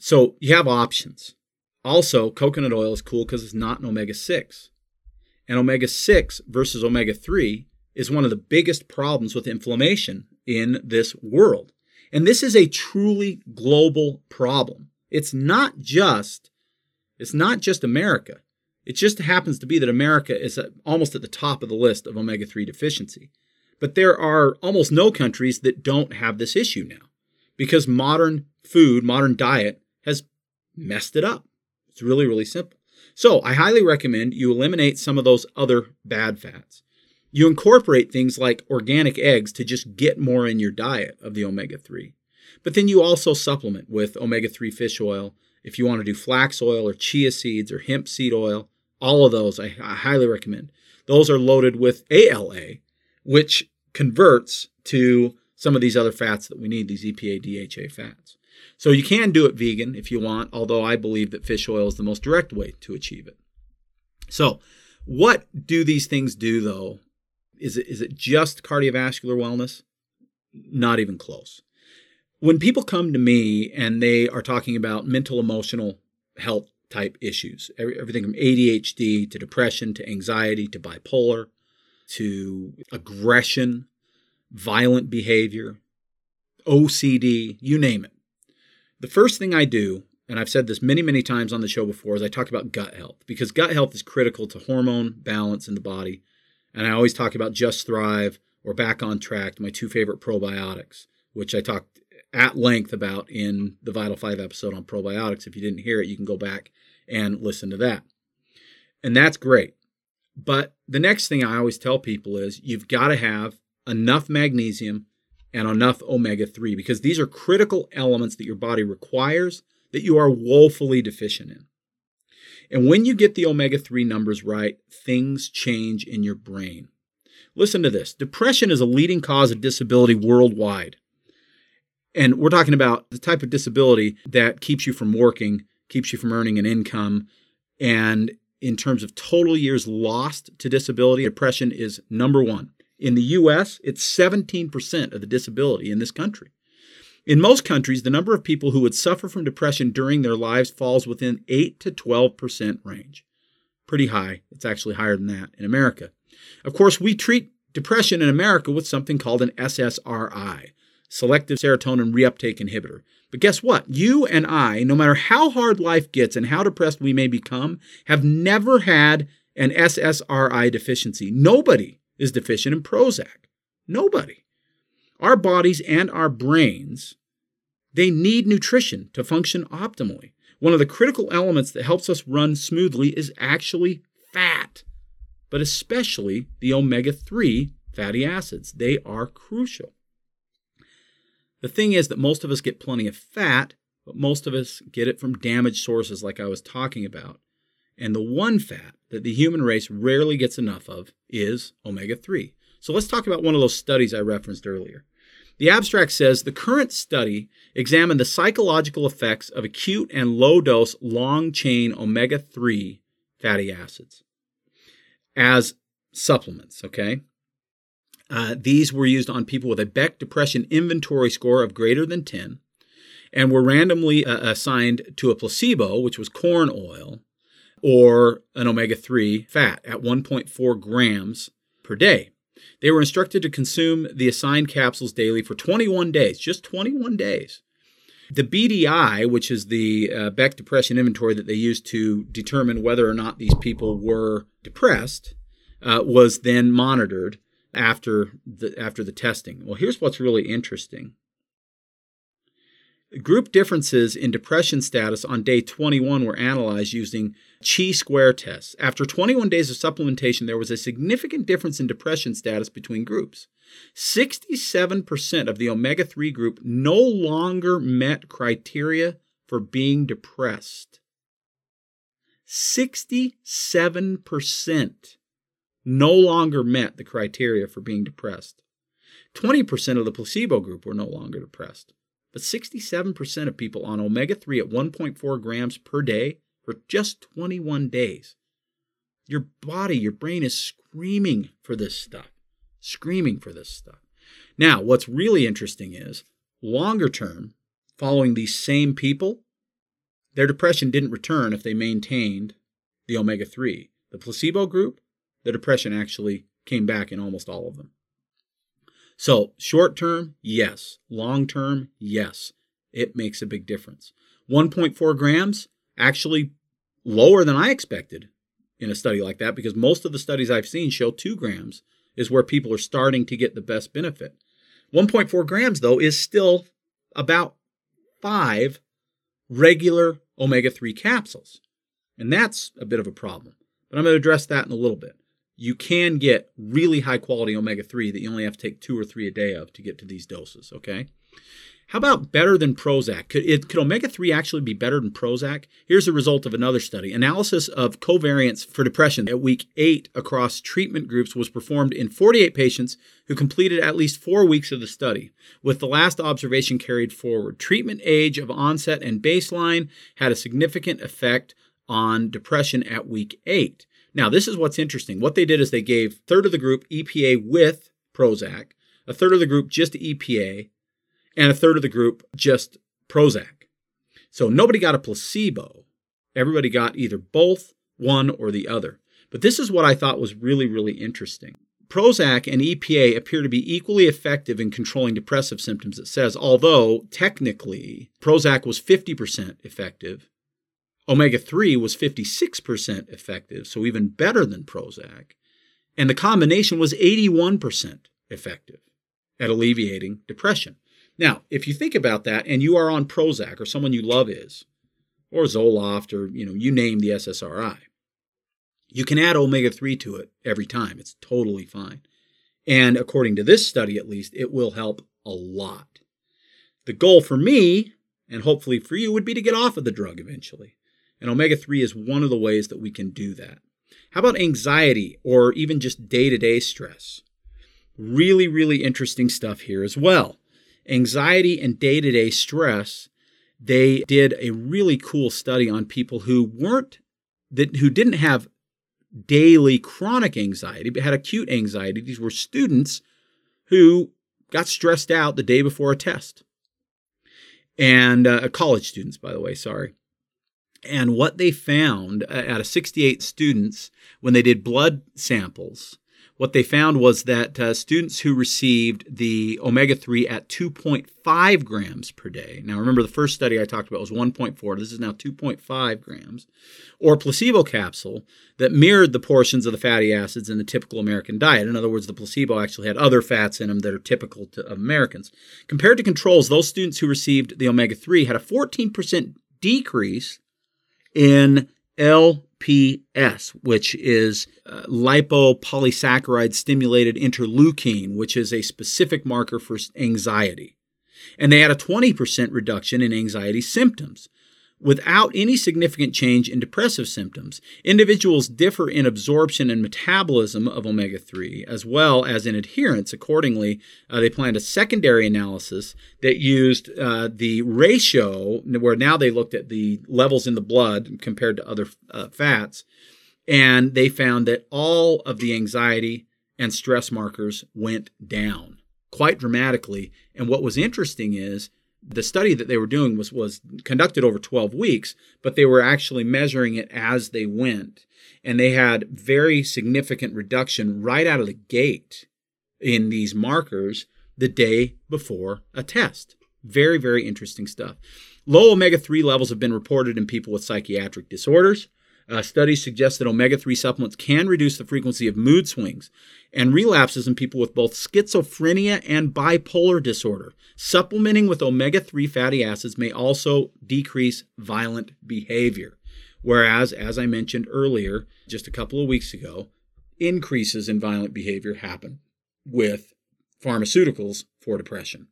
So you have options. Also, coconut oil is cool because it's not an omega 6. And omega 6 versus omega 3 is one of the biggest problems with inflammation in this world. And this is a truly global problem. It's not just it's not just America. It just happens to be that America is uh, almost at the top of the list of omega 3 deficiency. But there are almost no countries that don't have this issue now because modern food, modern diet has messed it up. It's really, really simple. So I highly recommend you eliminate some of those other bad fats. You incorporate things like organic eggs to just get more in your diet of the omega 3. But then you also supplement with omega 3 fish oil. If you want to do flax oil or chia seeds or hemp seed oil, all of those I, I highly recommend. Those are loaded with ALA, which converts to some of these other fats that we need, these EPA DHA fats. So you can do it vegan if you want, although I believe that fish oil is the most direct way to achieve it. So, what do these things do though? Is it, is it just cardiovascular wellness? Not even close. When people come to me and they are talking about mental emotional health type issues, everything from ADHD to depression to anxiety to bipolar to aggression, violent behavior, OCD, you name it. The first thing I do, and I've said this many, many times on the show before, is I talk about gut health because gut health is critical to hormone balance in the body. And I always talk about Just Thrive or Back on Track, my two favorite probiotics, which I talked at length about in the Vital 5 episode on probiotics. If you didn't hear it, you can go back and listen to that. And that's great. But the next thing I always tell people is you've got to have enough magnesium and enough omega 3 because these are critical elements that your body requires that you are woefully deficient in. And when you get the omega 3 numbers right, things change in your brain. Listen to this depression is a leading cause of disability worldwide. And we're talking about the type of disability that keeps you from working, keeps you from earning an income. And in terms of total years lost to disability, depression is number one. In the US, it's 17% of the disability in this country. In most countries, the number of people who would suffer from depression during their lives falls within 8 to 12% range. Pretty high. It's actually higher than that in America. Of course, we treat depression in America with something called an SSRI, selective serotonin reuptake inhibitor. But guess what? You and I, no matter how hard life gets and how depressed we may become, have never had an SSRI deficiency. Nobody is deficient in Prozac. Nobody. Our bodies and our brains, they need nutrition to function optimally. One of the critical elements that helps us run smoothly is actually fat, but especially the omega 3 fatty acids. They are crucial. The thing is that most of us get plenty of fat, but most of us get it from damaged sources like I was talking about. And the one fat that the human race rarely gets enough of is omega 3. So let's talk about one of those studies I referenced earlier. The abstract says the current study examined the psychological effects of acute and low dose long chain omega 3 fatty acids as supplements, okay? Uh, these were used on people with a Beck depression inventory score of greater than 10 and were randomly uh, assigned to a placebo, which was corn oil, or an omega 3 fat at 1.4 grams per day. They were instructed to consume the assigned capsules daily for 21 days, just 21 days. The BDI, which is the uh, Beck Depression Inventory that they used to determine whether or not these people were depressed, uh, was then monitored after the after the testing. Well, here's what's really interesting. Group differences in depression status on day 21 were analyzed using chi square tests. After 21 days of supplementation, there was a significant difference in depression status between groups. 67% of the omega 3 group no longer met criteria for being depressed. 67%. no longer met the criteria for being depressed. 20% of the placebo group were no longer depressed. But 67% of people on omega 3 at 1.4 grams per day for just 21 days. Your body, your brain is screaming for this stuff, screaming for this stuff. Now, what's really interesting is longer term, following these same people, their depression didn't return if they maintained the omega 3. The placebo group, the depression actually came back in almost all of them. So, short term, yes. Long term, yes. It makes a big difference. 1.4 grams, actually lower than I expected in a study like that because most of the studies I've seen show 2 grams is where people are starting to get the best benefit. 1.4 grams, though, is still about five regular omega 3 capsules. And that's a bit of a problem. But I'm going to address that in a little bit. You can get really high quality omega 3 that you only have to take two or three a day of to get to these doses, okay? How about better than Prozac? Could, it, could omega 3 actually be better than Prozac? Here's a result of another study. Analysis of covariance for depression at week 8 across treatment groups was performed in 48 patients who completed at least four weeks of the study, with the last observation carried forward. Treatment age of onset and baseline had a significant effect on depression at week 8. Now, this is what's interesting. What they did is they gave third of the group EPA with Prozac, a third of the group just EPA, and a third of the group just Prozac. So nobody got a placebo. Everybody got either both, one, or the other. But this is what I thought was really, really interesting. Prozac and EPA appear to be equally effective in controlling depressive symptoms, it says, although technically Prozac was 50% effective. Omega 3 was 56% effective, so even better than Prozac. And the combination was 81% effective at alleviating depression. Now, if you think about that and you are on Prozac or someone you love is, or Zoloft or, you know, you name the SSRI, you can add omega 3 to it every time. It's totally fine. And according to this study, at least, it will help a lot. The goal for me, and hopefully for you, would be to get off of the drug eventually. And omega 3 is one of the ways that we can do that. How about anxiety or even just day to day stress? Really, really interesting stuff here as well anxiety and day to day stress, they did a really cool study on people who weren't that who didn't have daily chronic anxiety but had acute anxiety. These were students who got stressed out the day before a test. And uh, college students, by the way, sorry. And what they found uh, out of 68 students when they did blood samples what they found was that uh, students who received the omega 3 at 2.5 grams per day, now remember the first study I talked about was 1.4, this is now 2.5 grams, or placebo capsule that mirrored the portions of the fatty acids in the typical American diet. In other words, the placebo actually had other fats in them that are typical to, Americans. Compared to controls, those students who received the omega 3 had a 14% decrease in LPS, which is uh, lipopolysaccharide stimulated interleukin, which is a specific marker for anxiety. And they had a 20% reduction in anxiety symptoms without any significant change in depressive symptoms. Individuals differ in absorption and metabolism of omega 3, as well as in adherence. Accordingly, uh, they planned a secondary analysis that used uh, the ratio, where now they looked at the levels in the blood compared to other uh, fats, and they found that all of the anxiety and stress markers went down quite dramatically. And what was interesting is the study that they were doing was was conducted over 12 weeks, but they were actually measuring it as they went. And they had very significant reduction right out of the gate in these markers the day before a test. Very, very interesting stuff. Low omega 3 levels have been reported in people with psychiatric disorders. Uh, studies suggest that omega 3 supplements can reduce the frequency of mood swings and relapses in people with both schizophrenia and bipolar disorder. Supplementing with omega 3 fatty acids may also decrease violent behavior. Whereas, as I mentioned earlier, just a couple of weeks ago, increases in violent behavior happen with pharmaceuticals for depression.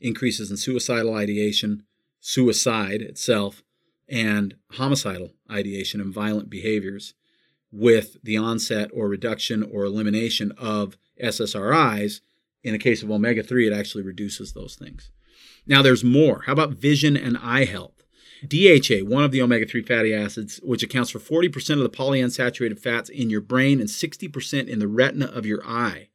Increases in suicidal ideation, suicide itself, and homicidal ideation and violent behaviors with the onset or reduction or elimination of SSRIs. In the case of omega 3, it actually reduces those things. Now, there's more. How about vision and eye health? DHA, one of the omega 3 fatty acids, which accounts for 40% of the polyunsaturated fats in your brain and 60% in the retina of your eye.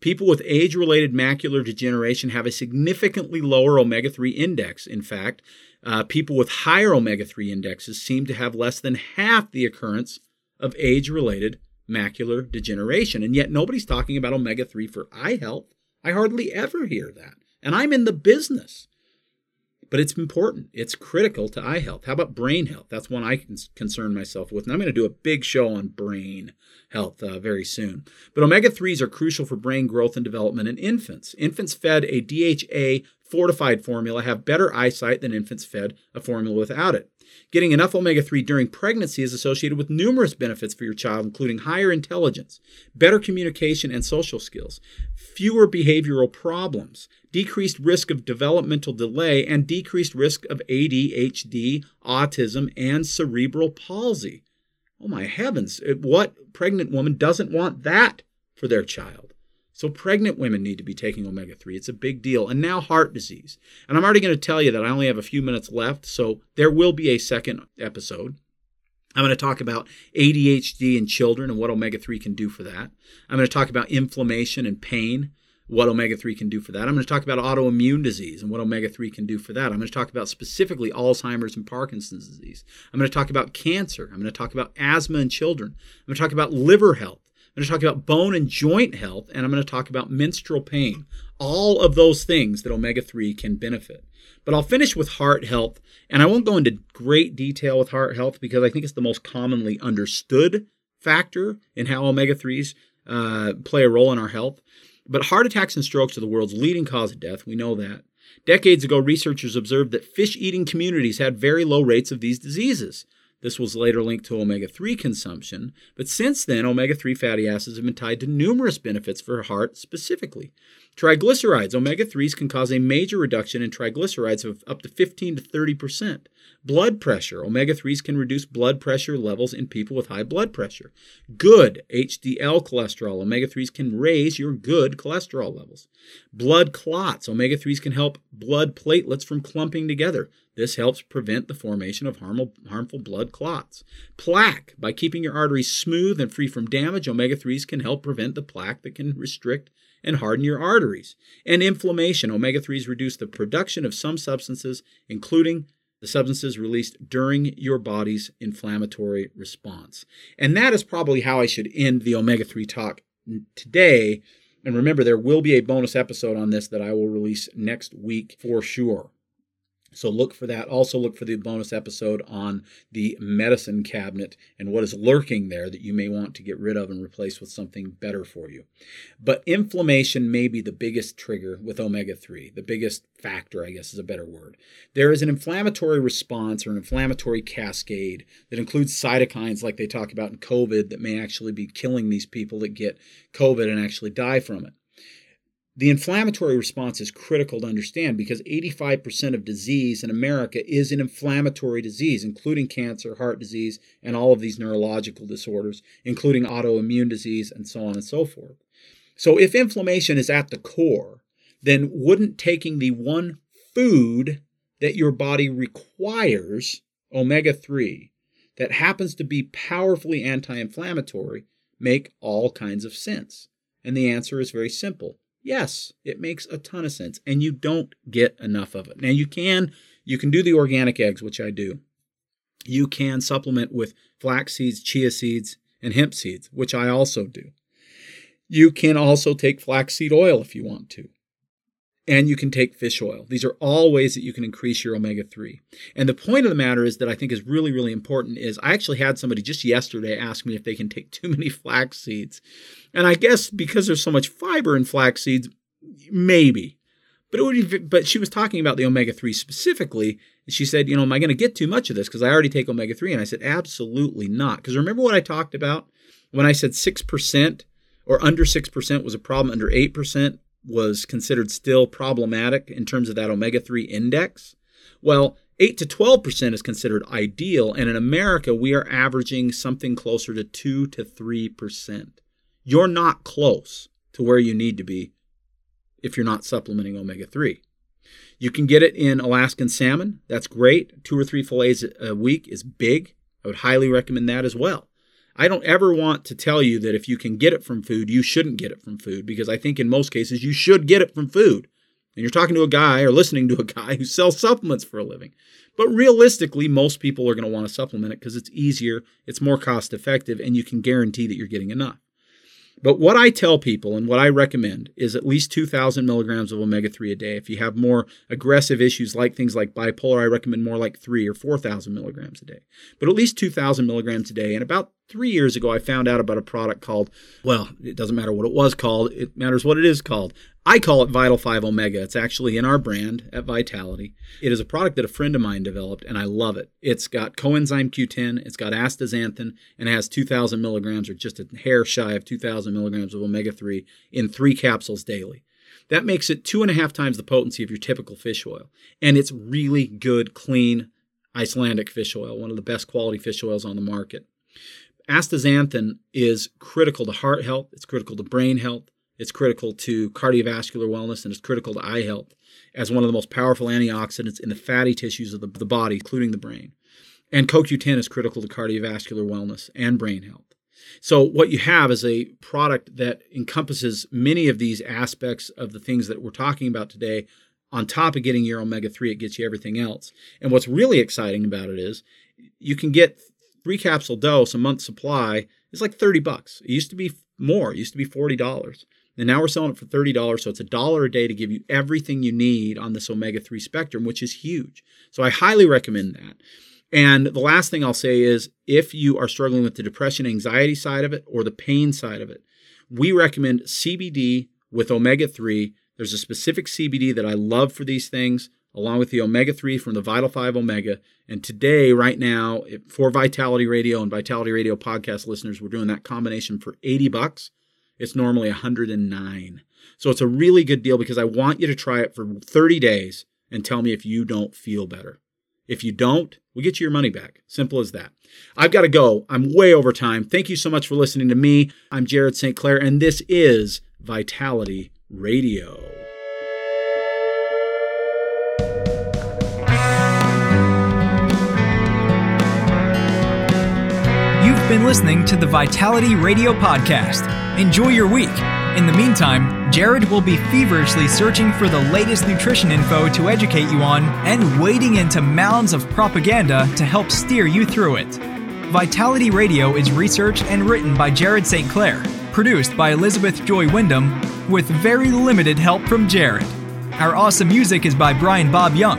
People with age related macular degeneration have a significantly lower omega 3 index. In fact, uh, people with higher omega 3 indexes seem to have less than half the occurrence of age related macular degeneration. And yet, nobody's talking about omega 3 for eye health. I hardly ever hear that. And I'm in the business. But it's important. It's critical to eye health. How about brain health? That's one I can concern myself with. And I'm going to do a big show on brain health uh, very soon. But omega 3s are crucial for brain growth and development in infants. Infants fed a DHA fortified formula have better eyesight than infants fed a formula without it. Getting enough omega 3 during pregnancy is associated with numerous benefits for your child, including higher intelligence, better communication and social skills, fewer behavioral problems, decreased risk of developmental delay, and decreased risk of ADHD, autism, and cerebral palsy. Oh my heavens, what pregnant woman doesn't want that for their child? So pregnant women need to be taking omega 3. It's a big deal. And now heart disease. And I'm already going to tell you that I only have a few minutes left, so there will be a second episode. I'm going to talk about ADHD in children and what omega 3 can do for that. I'm going to talk about inflammation and pain, what omega 3 can do for that. I'm going to talk about autoimmune disease and what omega 3 can do for that. I'm going to talk about specifically Alzheimer's and Parkinson's disease. I'm going to talk about cancer. I'm going to talk about asthma in children. I'm going to talk about liver health. I'm going to talk about bone and joint health, and I'm going to talk about menstrual pain. All of those things that omega 3 can benefit. But I'll finish with heart health, and I won't go into great detail with heart health because I think it's the most commonly understood factor in how omega 3s uh, play a role in our health. But heart attacks and strokes are the world's leading cause of death. We know that. Decades ago, researchers observed that fish eating communities had very low rates of these diseases. This was later linked to omega 3 consumption, but since then, omega 3 fatty acids have been tied to numerous benefits for heart specifically. Triglycerides, omega 3s can cause a major reduction in triglycerides of up to 15 to 30 percent. Blood pressure. Omega 3s can reduce blood pressure levels in people with high blood pressure. Good HDL cholesterol. Omega 3s can raise your good cholesterol levels. Blood clots. Omega 3s can help blood platelets from clumping together. This helps prevent the formation of harmful, harmful blood clots. Plaque. By keeping your arteries smooth and free from damage, omega 3s can help prevent the plaque that can restrict and harden your arteries. And inflammation. Omega 3s reduce the production of some substances, including the substances released during your body's inflammatory response. And that is probably how I should end the omega 3 talk today. And remember, there will be a bonus episode on this that I will release next week for sure. So look for that. Also, look for the bonus episode on the medicine cabinet and what is lurking there that you may want to get rid of and replace with something better for you. But inflammation may be the biggest trigger with omega 3, the biggest factor, I guess is a better word. There is an inflammatory response or an inflammatory cascade that includes cytokines like they talk about in COVID that may actually be killing these people that get COVID and actually die from it. The inflammatory response is critical to understand because 85% of disease in America is an inflammatory disease, including cancer, heart disease, and all of these neurological disorders, including autoimmune disease, and so on and so forth. So, if inflammation is at the core, then wouldn't taking the one food that your body requires, omega 3, that happens to be powerfully anti inflammatory, make all kinds of sense? And the answer is very simple Yes, it makes a ton of sense and you don't get enough of it. Now you can you can do the organic eggs, which I do. You can supplement with flax seeds, chia seeds, and hemp seeds, which I also do. You can also take flaxseed oil if you want to and you can take fish oil. These are all ways that you can increase your omega 3. And the point of the matter is that I think is really, really important is I actually had somebody just yesterday ask me if they can take too many flax seeds. And I guess because there's so much fiber in flax seeds, maybe. But it would but she was talking about the omega 3 specifically. And she said, you know, am I going to get too much of this? Because I already take omega 3. And I said, absolutely not. Because remember what I talked about when I said 6% or under 6% was a problem, under 8% was considered still problematic in terms of that omega 3 index? Well, 8 to 12% is considered ideal, and in America, we are averaging something closer to 2 to 3%. You're not close to where you need to be if you're not supplementing omega 3. You can get it in Alaskan salmon. That's great. Two or three fillets a week is big. I would highly recommend that as well. I don't ever want to tell you that if you can get it from food, you shouldn't get it from food because I think in most cases you should get it from food and you're talking to a guy or listening to a guy who sells supplements for a living. But realistically, most people are going to want to supplement it because it's easier, it's more cost effective, and you can guarantee that you're getting enough. But what I tell people and what I recommend is at least 2,000 milligrams of omega 3 a day. If you have more aggressive issues like things like bipolar, I recommend more like 3 or 4,000 milligrams a day. But at least 2,000 milligrams a day. And about three years ago, I found out about a product called, well, it doesn't matter what it was called, it matters what it is called I call it Vital 5 Omega. It's actually in our brand at Vitality. It is a product that a friend of mine developed, and I love it. It's got coenzyme Q10, it's got astaxanthin, and it has 2,000 milligrams, or just a hair shy of 2,000 milligrams of omega 3 in three capsules daily. That makes it two and a half times the potency of your typical fish oil. And it's really good, clean Icelandic fish oil, one of the best quality fish oils on the market. Astaxanthin is critical to heart health, it's critical to brain health. It's critical to cardiovascular wellness and it's critical to eye health as one of the most powerful antioxidants in the fatty tissues of the, the body, including the brain. And CoQ10 is critical to cardiovascular wellness and brain health. So, what you have is a product that encompasses many of these aspects of the things that we're talking about today. On top of getting your omega 3, it gets you everything else. And what's really exciting about it is you can get three capsule dose, a month supply, it's like 30 bucks. It used to be more, it used to be $40. And now we're selling it for $30. So it's a dollar a day to give you everything you need on this omega 3 spectrum, which is huge. So I highly recommend that. And the last thing I'll say is if you are struggling with the depression, anxiety side of it, or the pain side of it, we recommend CBD with omega 3. There's a specific CBD that I love for these things, along with the omega 3 from the Vital 5 Omega. And today, right now, for Vitality Radio and Vitality Radio podcast listeners, we're doing that combination for 80 bucks. It's normally 109. So it's a really good deal because I want you to try it for 30 days and tell me if you don't feel better. If you don't, we get you your money back. Simple as that. I've got to go. I'm way over time. Thank you so much for listening to me. I'm Jared St. Clair, and this is Vitality Radio.
Been listening to the Vitality Radio Podcast. Enjoy your week. In the meantime, Jared will be feverishly searching for the latest nutrition info to educate you on and wading into mounds of propaganda to help steer you through it. Vitality Radio is researched and written by Jared St. Clair, produced by Elizabeth Joy Wyndham, with very limited help from Jared. Our awesome music is by Brian Bob Young.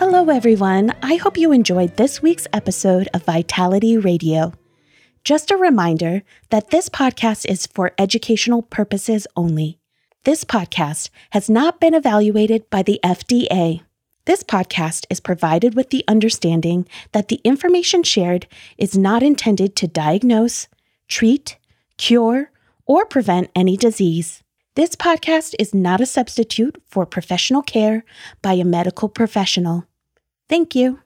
Hello, everyone. I hope you enjoyed this week's episode of Vitality Radio. Just a reminder that this podcast is for educational purposes only. This podcast has not been evaluated by the FDA. This podcast is provided with the understanding that the information shared is not intended to diagnose, treat, cure, or prevent any disease. This podcast is not a substitute for professional care by a medical professional. Thank you.